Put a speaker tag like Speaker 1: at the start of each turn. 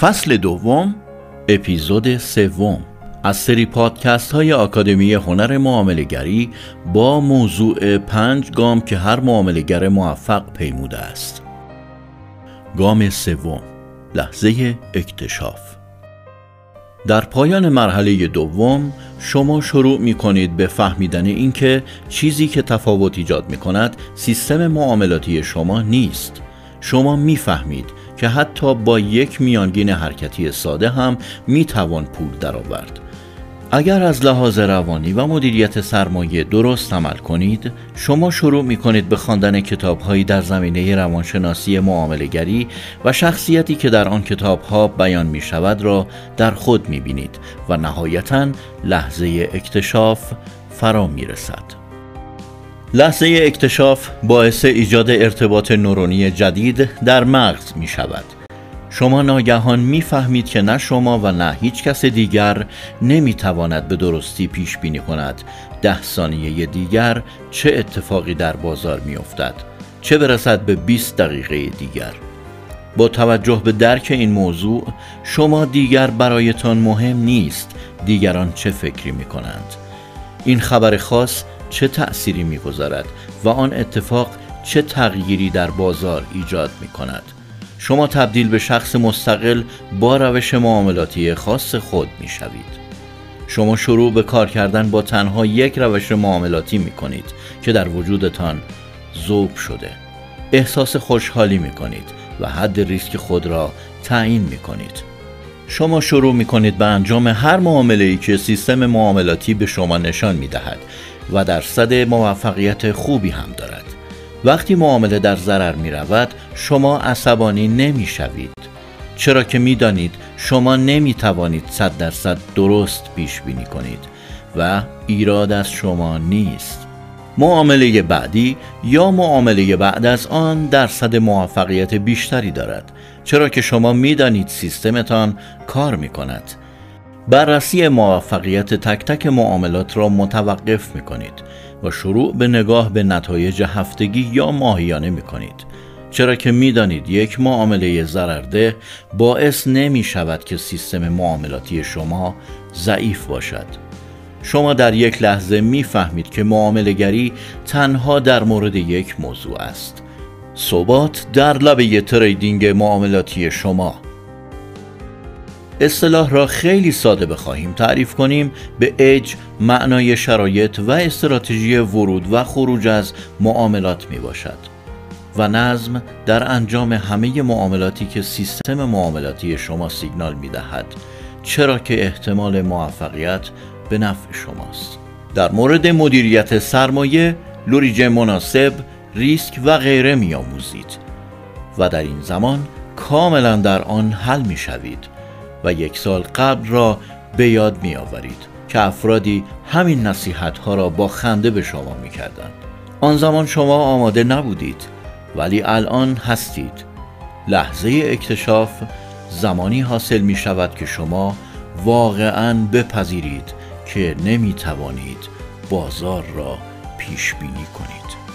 Speaker 1: فصل دوم اپیزود سوم. از سری پادکست های آکادمی هنر معاملگری با موضوع پنج گام که هر معاملگر موفق پیموده است. گام سوم لحظه اکتشاف. در پایان مرحله دوم شما شروع می کنید به فهمیدن اینکه چیزی که تفاوت ایجاد می کند سیستم معاملاتی شما نیست. شما می‌فهمید که حتی با یک میانگین حرکتی ساده هم می توان پول درآورد اگر از لحاظ روانی و مدیریت سرمایه درست عمل کنید شما شروع می کنید به خواندن کتابهایی در زمینه روانشناسی معاملگری و شخصیتی که در آن کتابها بیان می شود را در خود می بینید و نهایتا لحظه اکتشاف فرا می رسد. لحظه اکتشاف باعث ایجاد ارتباط نورونی جدید در مغز می شود. شما ناگهان می‌فهمید که نه شما و نه هیچ کس دیگر نمی‌تواند به درستی پیش بینی کند. ده ثانیه دیگر چه اتفاقی در بازار میافتد چه برسد به 20 دقیقه دیگر؟ با توجه به درک این موضوع شما دیگر برایتان مهم نیست دیگران چه فکری می کنند. این خبر خاص چه تأثیری می‌گذارد و آن اتفاق چه تغییری در بازار ایجاد می کند شما تبدیل به شخص مستقل با روش معاملاتی خاص خود می شوید. شما شروع به کار کردن با تنها یک روش معاملاتی می کنید که در وجودتان ذوب شده. احساس خوشحالی می کنید و حد ریسک خود را تعیین می کنید. شما شروع می کنید به انجام هر معامله ای که سیستم معاملاتی به شما نشان می دهد و درصد موفقیت خوبی هم دارد. وقتی معامله در ضرر می رود شما عصبانی نمی شوید چرا که می دانید شما نمی توانید صد درصد درست پیش بینی کنید و ایراد از شما نیست. معامله بعدی یا معامله بعد از آن درصد موفقیت بیشتری دارد. چرا که شما می دانید سیستمتان کار می کند بررسی موفقیت تک تک معاملات را متوقف می کنید و شروع به نگاه به نتایج هفتگی یا ماهیانه می کنید چرا که می‌دانید یک معامله ضررده باعث نمی شود که سیستم معاملاتی شما ضعیف باشد. شما در یک لحظه می‌فهمید که معاملگری تنها در مورد یک موضوع است. ثبات در لبه تریدینگ معاملاتی شما. اصطلاح را خیلی ساده بخواهیم تعریف کنیم به اج معنای شرایط و استراتژی ورود و خروج از معاملات می باشد و نظم در انجام همه معاملاتی که سیستم معاملاتی شما سیگنال می دهد چرا که احتمال موفقیت به نفع شماست. در مورد مدیریت سرمایه لوریج مناسب ریسک و غیره می آموزید و در این زمان کاملا در آن حل می شوید. و یک سال قبل را به یاد می آورید که افرادی همین نصیحت ها را با خنده به شما می کردند. آن زمان شما آماده نبودید ولی الان هستید لحظه اکتشاف زمانی حاصل می شود که شما واقعا بپذیرید که نمی توانید بازار را پیش بینی کنید